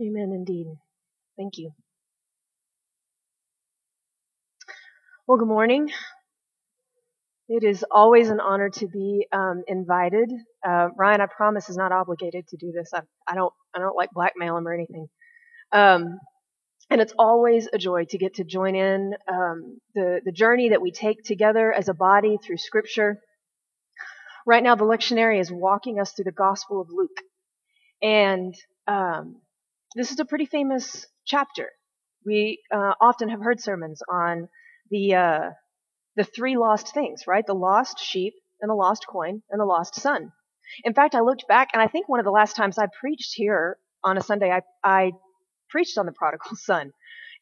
Amen indeed. Thank you. Well, good morning. It is always an honor to be um, invited. Uh, Ryan, I promise, is not obligated to do this. I, I don't. I don't like blackmail him or anything. Um, and it's always a joy to get to join in um, the the journey that we take together as a body through Scripture. Right now, the lectionary is walking us through the Gospel of Luke, and um, this is a pretty famous chapter. We uh, often have heard sermons on the uh, the three lost things, right? The lost sheep and the lost coin and the lost son. In fact, I looked back and I think one of the last times I preached here on a Sunday, I, I preached on the prodigal son.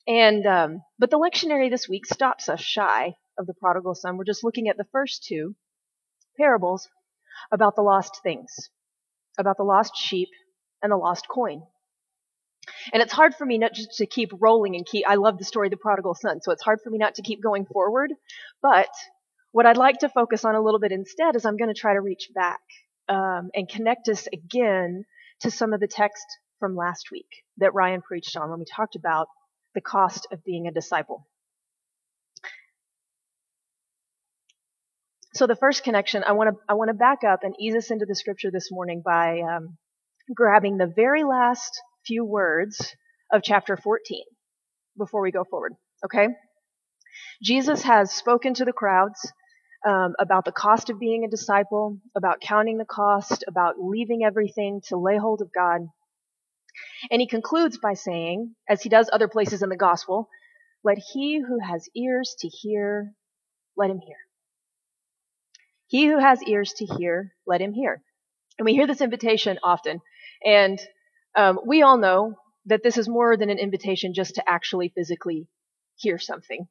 And um, but the lectionary this week stops us shy of the prodigal son. We're just looking at the first two parables about the lost things, about the lost sheep and the lost coin. And it's hard for me not just to keep rolling and keep, I love the story of the prodigal son, so it's hard for me not to keep going forward. But what I'd like to focus on a little bit instead is I'm going to try to reach back um, and connect us again to some of the text from last week that Ryan preached on when we talked about the cost of being a disciple. So the first connection, I want to I want to back up and ease us into the scripture this morning by um, grabbing the very last few words of chapter 14 before we go forward. Okay? Jesus has spoken to the crowds um, about the cost of being a disciple, about counting the cost, about leaving everything to lay hold of God. And he concludes by saying, as he does other places in the gospel, let he who has ears to hear, let him hear. He who has ears to hear, let him hear. And we hear this invitation often. And um, we all know that this is more than an invitation just to actually physically hear something.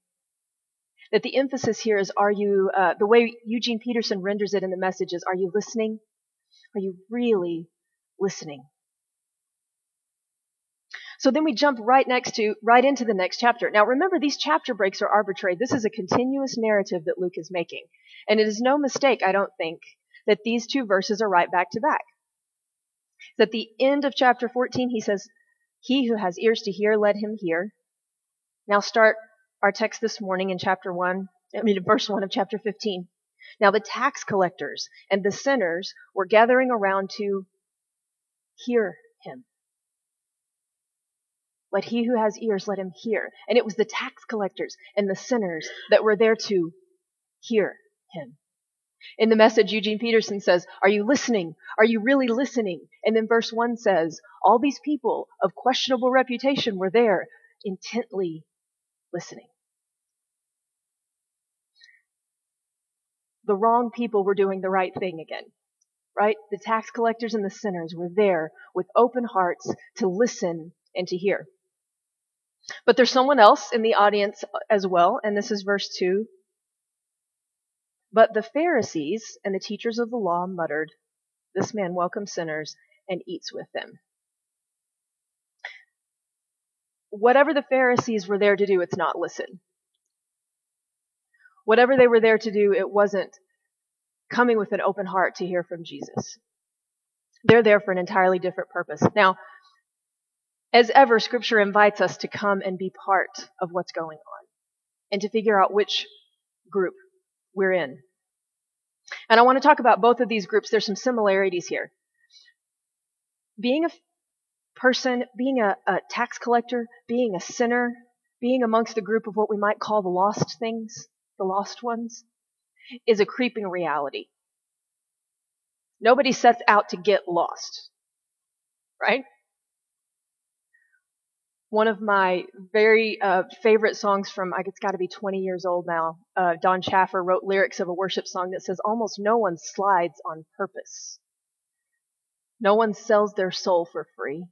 That the emphasis here is are you, uh, the way Eugene Peterson renders it in the message is, are you listening? Are you really listening? So then we jump right next to, right into the next chapter. Now remember, these chapter breaks are arbitrary. This is a continuous narrative that Luke is making. And it is no mistake, I don't think, that these two verses are right back to back. So at the end of chapter 14, he says, He who has ears to hear, let him hear. Now start our text this morning in chapter 1, I mean, verse 1 of chapter 15. Now the tax collectors and the sinners were gathering around to hear him. Let he who has ears, let him hear. And it was the tax collectors and the sinners that were there to hear him. In the message, Eugene Peterson says, Are you listening? Are you really listening? And then verse 1 says, All these people of questionable reputation were there, intently listening. The wrong people were doing the right thing again, right? The tax collectors and the sinners were there with open hearts to listen and to hear. But there's someone else in the audience as well, and this is verse 2. But the Pharisees and the teachers of the law muttered, This man welcomes sinners and eats with them. Whatever the Pharisees were there to do, it's not listen. Whatever they were there to do, it wasn't coming with an open heart to hear from Jesus. They're there for an entirely different purpose. Now, as ever, Scripture invites us to come and be part of what's going on and to figure out which group we're in. And I want to talk about both of these groups. There's some similarities here. Being a person, being a, a tax collector, being a sinner, being amongst the group of what we might call the lost things, the lost ones, is a creeping reality. Nobody sets out to get lost, right? One of my very uh, favorite songs from, it's got to be 20 years old now. Uh, Don Schaffer wrote lyrics of a worship song that says, Almost no one slides on purpose. No one sells their soul for free.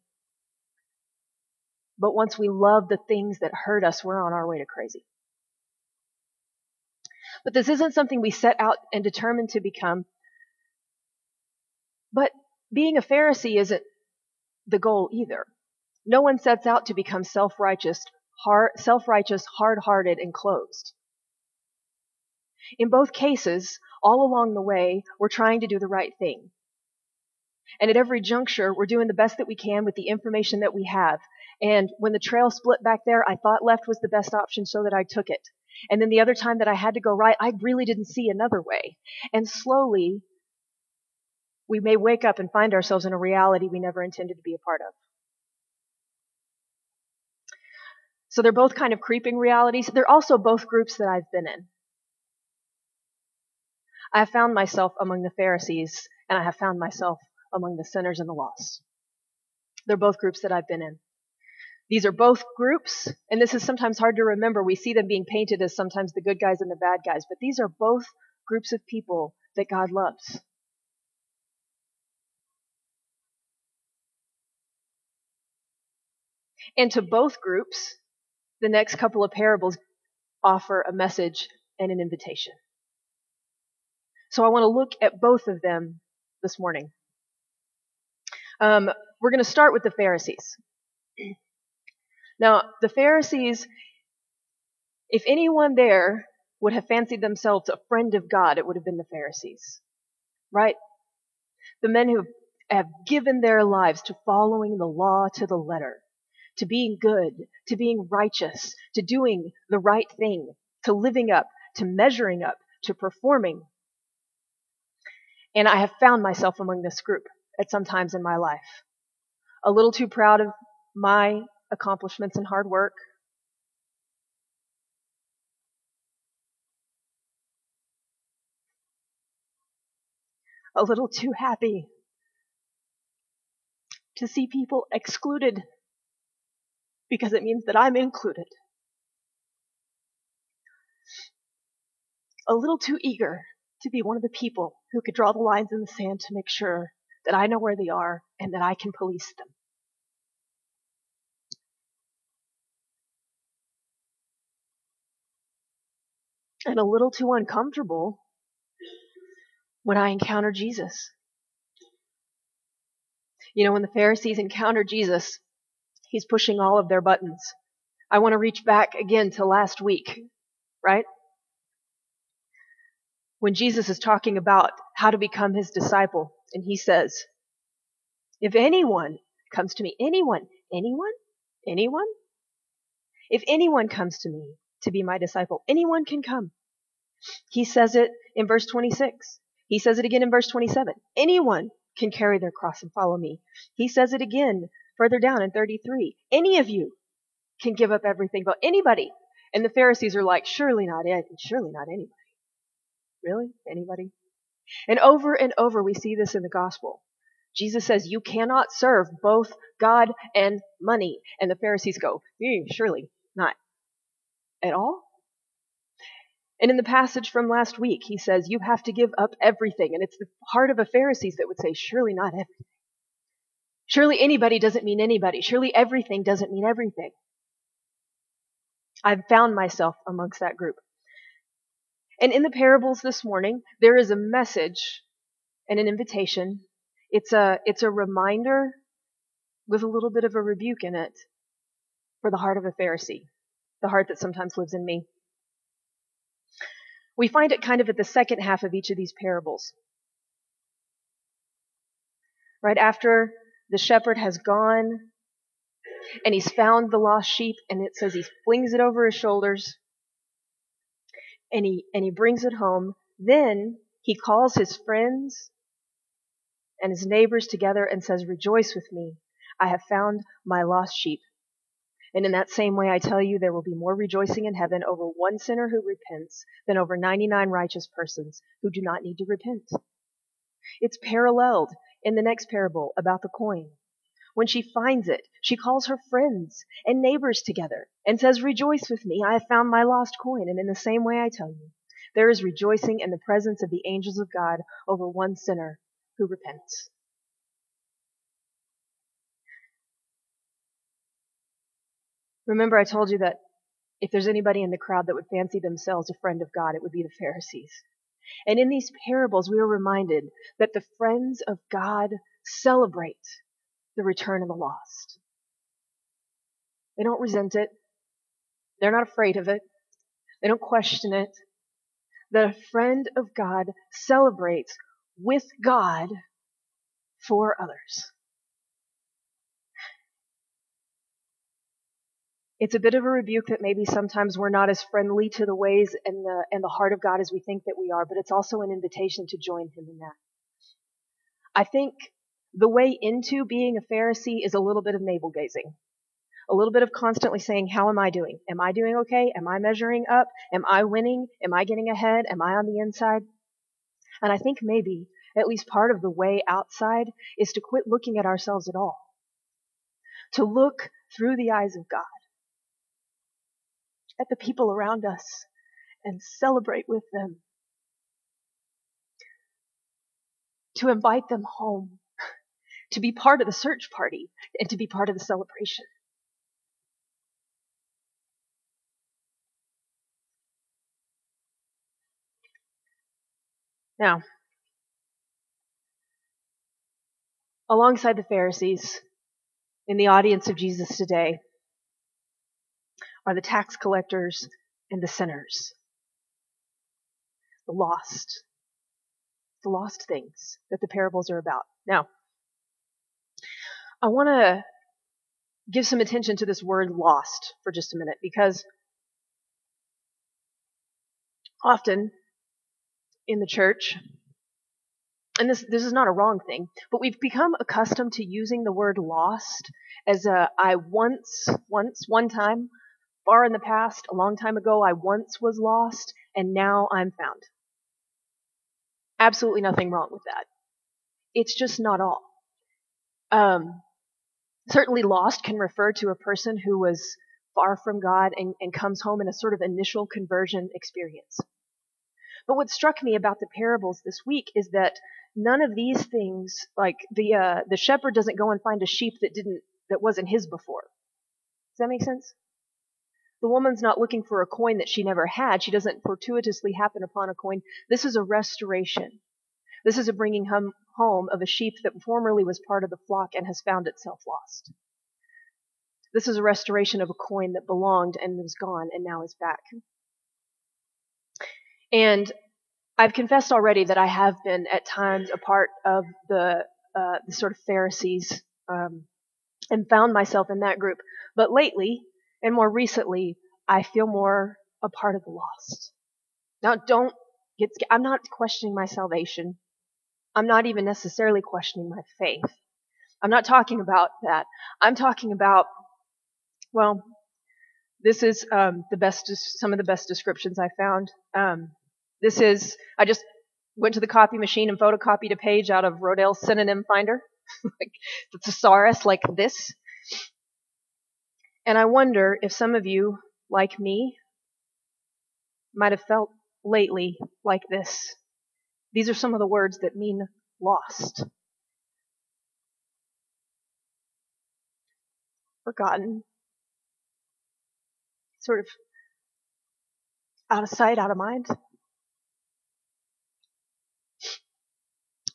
But once we love the things that hurt us, we're on our way to crazy. But this isn't something we set out and determine to become. But being a Pharisee isn't the goal either. No one sets out to become self-righteous, hard, self-righteous, hard-hearted, and closed. In both cases, all along the way, we're trying to do the right thing. And at every juncture, we're doing the best that we can with the information that we have. And when the trail split back there, I thought left was the best option, so that I took it. And then the other time that I had to go right, I really didn't see another way. And slowly, we may wake up and find ourselves in a reality we never intended to be a part of. So they're both kind of creeping realities. They're also both groups that I've been in. I have found myself among the Pharisees, and I have found myself among the sinners and the lost. They're both groups that I've been in. These are both groups, and this is sometimes hard to remember. We see them being painted as sometimes the good guys and the bad guys, but these are both groups of people that God loves. And to both groups, the next couple of parables offer a message and an invitation. So I want to look at both of them this morning. Um, we're going to start with the Pharisees. Now, the Pharisees, if anyone there would have fancied themselves a friend of God, it would have been the Pharisees. Right? The men who have given their lives to following the law to the letter, to being good, to being righteous, to doing the right thing, to living up, to measuring up, to performing. And I have found myself among this group at some times in my life. A little too proud of my accomplishments and hard work. A little too happy to see people excluded because it means that I'm included. A little too eager to be one of the people who could draw the lines in the sand to make sure that I know where they are and that I can police them. and a little too uncomfortable when I encounter Jesus. You know, when the Pharisees encounter Jesus, he's pushing all of their buttons. I want to reach back again to last week, right? When Jesus is talking about how to become his disciple, and he says, If anyone comes to me, anyone, anyone, anyone, if anyone comes to me to be my disciple, anyone can come. He says it in verse 26. He says it again in verse 27. Anyone can carry their cross and follow me. He says it again further down in 33. Any of you can give up everything, but anybody. And the Pharisees are like, surely not it, surely not anybody. Really? Anybody? And over and over we see this in the gospel. Jesus says, you cannot serve both God and money. And the Pharisees go, eh, surely not at all. And in the passage from last week, he says, You have to give up everything. And it's the heart of a Pharisees that would say, Surely not everything. Surely anybody doesn't mean anybody. Surely everything doesn't mean everything. I've found myself amongst that group. And in the parables this morning, there is a message and an invitation. It's a, it's a reminder with a little bit of a rebuke in it for the heart of a Pharisee, the heart that sometimes lives in me. We find it kind of at the second half of each of these parables. Right after the shepherd has gone and he's found the lost sheep and it says he flings it over his shoulders and he and he brings it home. Then he calls his friends and his neighbors together and says rejoice with me. I have found my lost sheep. And in that same way, I tell you, there will be more rejoicing in heaven over one sinner who repents than over 99 righteous persons who do not need to repent. It's paralleled in the next parable about the coin. When she finds it, she calls her friends and neighbors together and says, Rejoice with me, I have found my lost coin. And in the same way, I tell you, there is rejoicing in the presence of the angels of God over one sinner who repents. Remember, I told you that if there's anybody in the crowd that would fancy themselves a friend of God, it would be the Pharisees. And in these parables, we are reminded that the friends of God celebrate the return of the lost. They don't resent it. They're not afraid of it. They don't question it. The friend of God celebrates with God for others. It's a bit of a rebuke that maybe sometimes we're not as friendly to the ways and the and the heart of God as we think that we are, but it's also an invitation to join him in that. I think the way into being a Pharisee is a little bit of navel gazing. A little bit of constantly saying, How am I doing? Am I doing okay? Am I measuring up? Am I winning? Am I getting ahead? Am I on the inside? And I think maybe at least part of the way outside is to quit looking at ourselves at all. To look through the eyes of God at the people around us and celebrate with them. To invite them home, to be part of the search party, and to be part of the celebration. Now, alongside the Pharisees in the audience of Jesus today are the tax collectors and the sinners, the lost, the lost things that the parables are about. Now, I want to give some attention to this word lost for just a minute because often in the church, and this this is not a wrong thing, but we've become accustomed to using the word lost as a I once once one time far in the past, a long time ago, I once was lost and now I'm found. Absolutely nothing wrong with that. It's just not all. Um, certainly lost can refer to a person who was far from God and, and comes home in a sort of initial conversion experience. But what struck me about the parables this week is that none of these things, like the uh, the shepherd doesn't go and find a sheep that didn't that wasn't his before. Does that make sense? The woman's not looking for a coin that she never had. She doesn't fortuitously happen upon a coin. This is a restoration. This is a bringing home of a sheep that formerly was part of the flock and has found itself lost. This is a restoration of a coin that belonged and was gone and now is back. And I've confessed already that I have been at times a part of the, uh, the sort of Pharisees um, and found myself in that group. But lately, and more recently, I feel more a part of the lost. Now, don't get, I'm not questioning my salvation. I'm not even necessarily questioning my faith. I'm not talking about that. I'm talking about, well, this is um, the best, some of the best descriptions I found. Um, this is, I just went to the copy machine and photocopied a page out of Rodale's synonym finder. like, the thesaurus like this. And I wonder if some of you, like me, might have felt lately like this. These are some of the words that mean lost, forgotten, sort of out of sight, out of mind.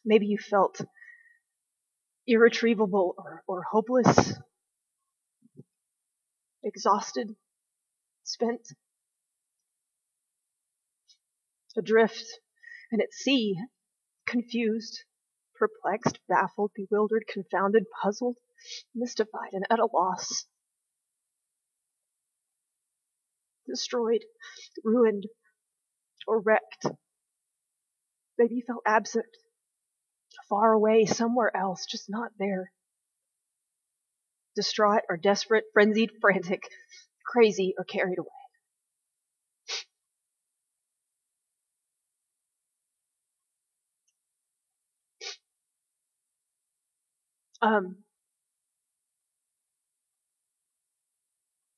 Maybe you felt irretrievable or, or hopeless, exhausted, spent, adrift, and at sea, confused, perplexed, baffled, bewildered, confounded, puzzled, mystified, and at a loss. Destroyed, ruined, or wrecked. Maybe felt absent, far away, somewhere else, just not there. Distraught or desperate, frenzied, frantic, crazy, or carried away. Um,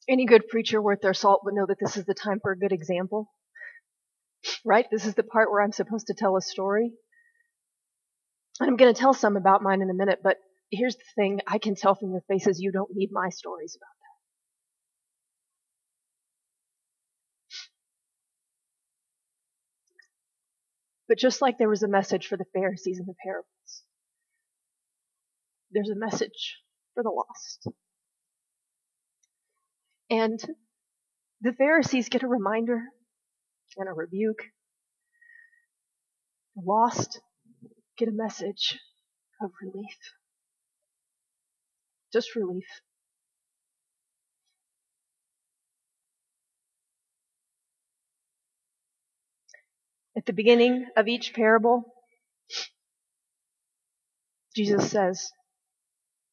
any good preacher worth their salt would know that this is the time for a good example. Right? This is the part where I'm supposed to tell a story. And I'm going to tell some about mine in a minute, but here's the thing I can tell from your faces you don't need my stories about that. But just like there was a message for the Pharisees in the parables, there's a message for the lost. And the Pharisees get a reminder and a rebuke. The lost get a message of relief. Just relief. At the beginning of each parable, Jesus says,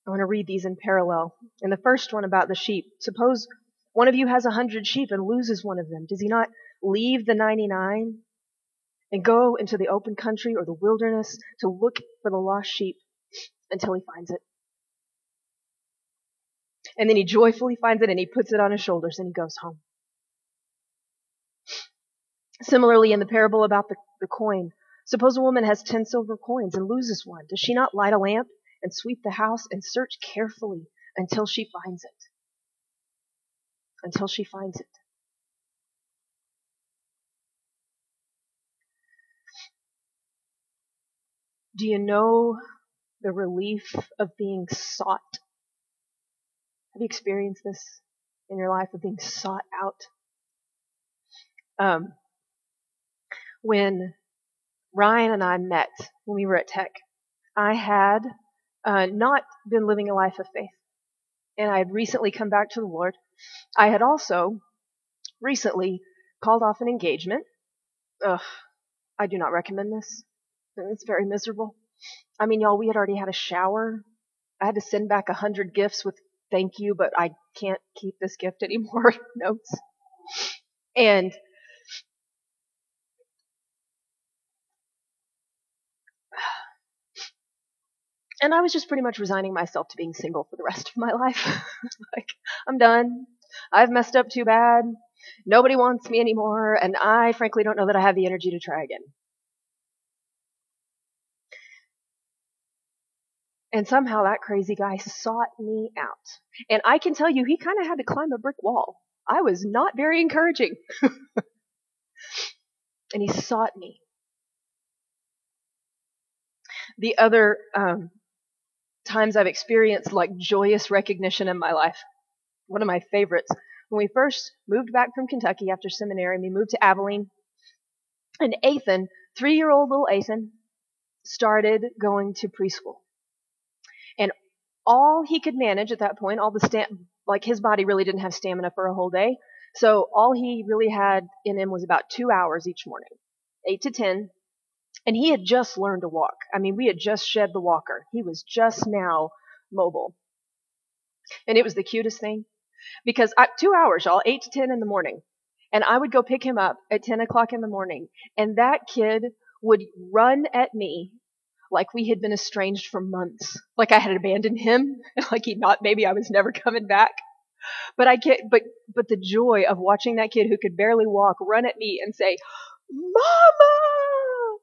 I want to read these in parallel. In the first one about the sheep, suppose one of you has a hundred sheep and loses one of them. Does he not leave the 99 and go into the open country or the wilderness to look for the lost sheep until he finds it? And then he joyfully finds it and he puts it on his shoulders and he goes home. Similarly, in the parable about the, the coin, suppose a woman has 10 silver coins and loses one. Does she not light a lamp and sweep the house and search carefully until she finds it? Until she finds it. Do you know the relief of being sought? Have you experienced this in your life of being sought out? Um, when Ryan and I met when we were at Tech, I had uh, not been living a life of faith. And I had recently come back to the Lord. I had also recently called off an engagement. Ugh, I do not recommend this. It's very miserable. I mean, y'all, we had already had a shower. I had to send back a hundred gifts with thank you, but I can't keep this gift anymore notes. And and I was just pretty much resigning myself to being single for the rest of my life. like, I'm done. I've messed up too bad. Nobody wants me anymore, and I frankly don't know that I have the energy to try again. And somehow that crazy guy sought me out. And I can tell you, he kind of had to climb a brick wall. I was not very encouraging. and he sought me. The other um, times I've experienced like joyous recognition in my life, one of my favorites, when we first moved back from Kentucky after seminary, we moved to Abilene, and Ethan, three year old little Ethan, started going to preschool all he could manage at that point, all the stam- like his body really didn't have stamina for a whole day. So all he really had in him was about two hours each morning, eight to ten. And he had just learned to walk. I mean, we had just shed the walker. He was just now mobile. And it was the cutest thing because I, two hours, y'all, eight to ten in the morning. And I would go pick him up at 10 o'clock in the morning. And that kid would run at me like we had been estranged for months, like I had abandoned him, like he not maybe I was never coming back. But I get but but the joy of watching that kid who could barely walk run at me and say, "Mama!"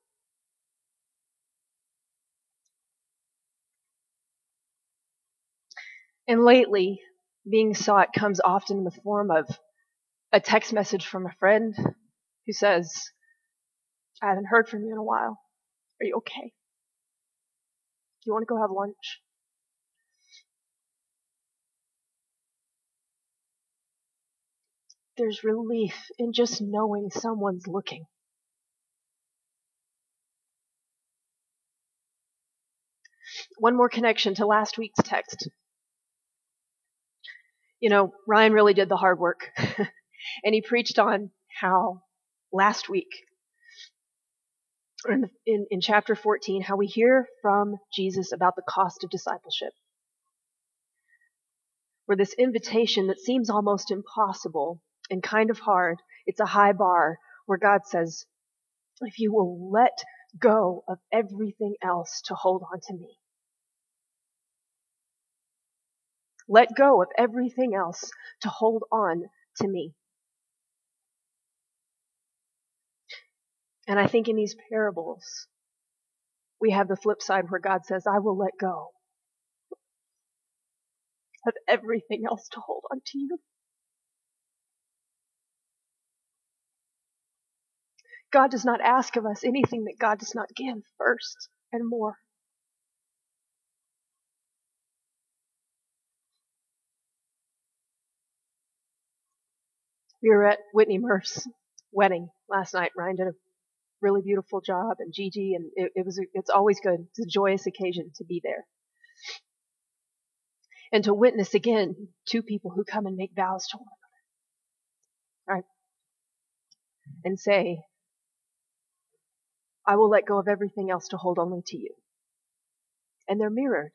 And lately, being sought comes often in the form of a text message from a friend who says, I haven't heard from you in a while. Are you okay? Do you want to go have lunch? There's relief in just knowing someone's looking. One more connection to last week's text. You know, Ryan really did the hard work. and he preached on how last week in, in, in chapter 14 how we hear from Jesus about the cost of discipleship. Where this invitation that seems almost impossible and kind of hard, it's a high bar where God says, if you will let go of everything else to hold on to me. Let go of everything else to hold on to me. And I think in these parables, we have the flip side where God says, I will let go of everything else to hold on to you. God does not ask of us anything that God does not give first and more. We were at Whitney Murph's wedding last night. Ryan did a really beautiful job, and Gigi, and it, it was it's always good. It's a joyous occasion to be there. And to witness again two people who come and make vows to one another. Right? And say, I will let go of everything else to hold only to you. And they're mirrored.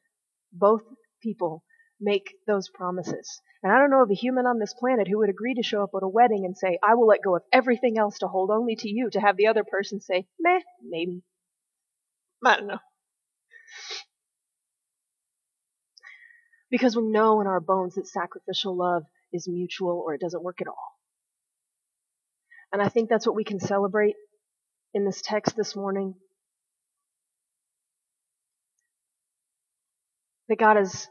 Both people make those promises. And I don't know of a human on this planet who would agree to show up at a wedding and say, I will let go of everything else to hold only to you, to have the other person say, meh, maybe. I don't know. Because we know in our bones that sacrificial love is mutual or it doesn't work at all. And I think that's what we can celebrate in this text this morning. That God has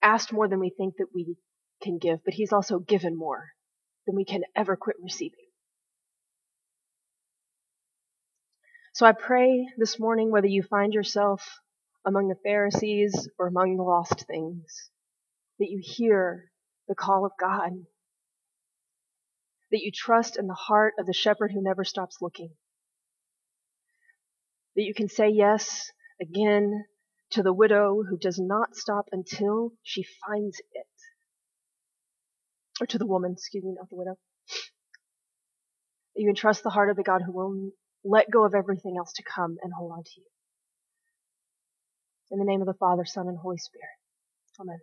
asked more than we think that we can give, but He's also given more than we can ever quit receiving. So I pray this morning, whether you find yourself among the Pharisees or among the lost things, that you hear the call of God, that you trust in the heart of the shepherd who never stops looking, that you can say yes again to the widow who does not stop until she finds it. Or to the woman, excuse me, not the widow. You can trust the heart of the God who will let go of everything else to come and hold on to you. In the name of the Father, Son, and Holy Spirit. Amen.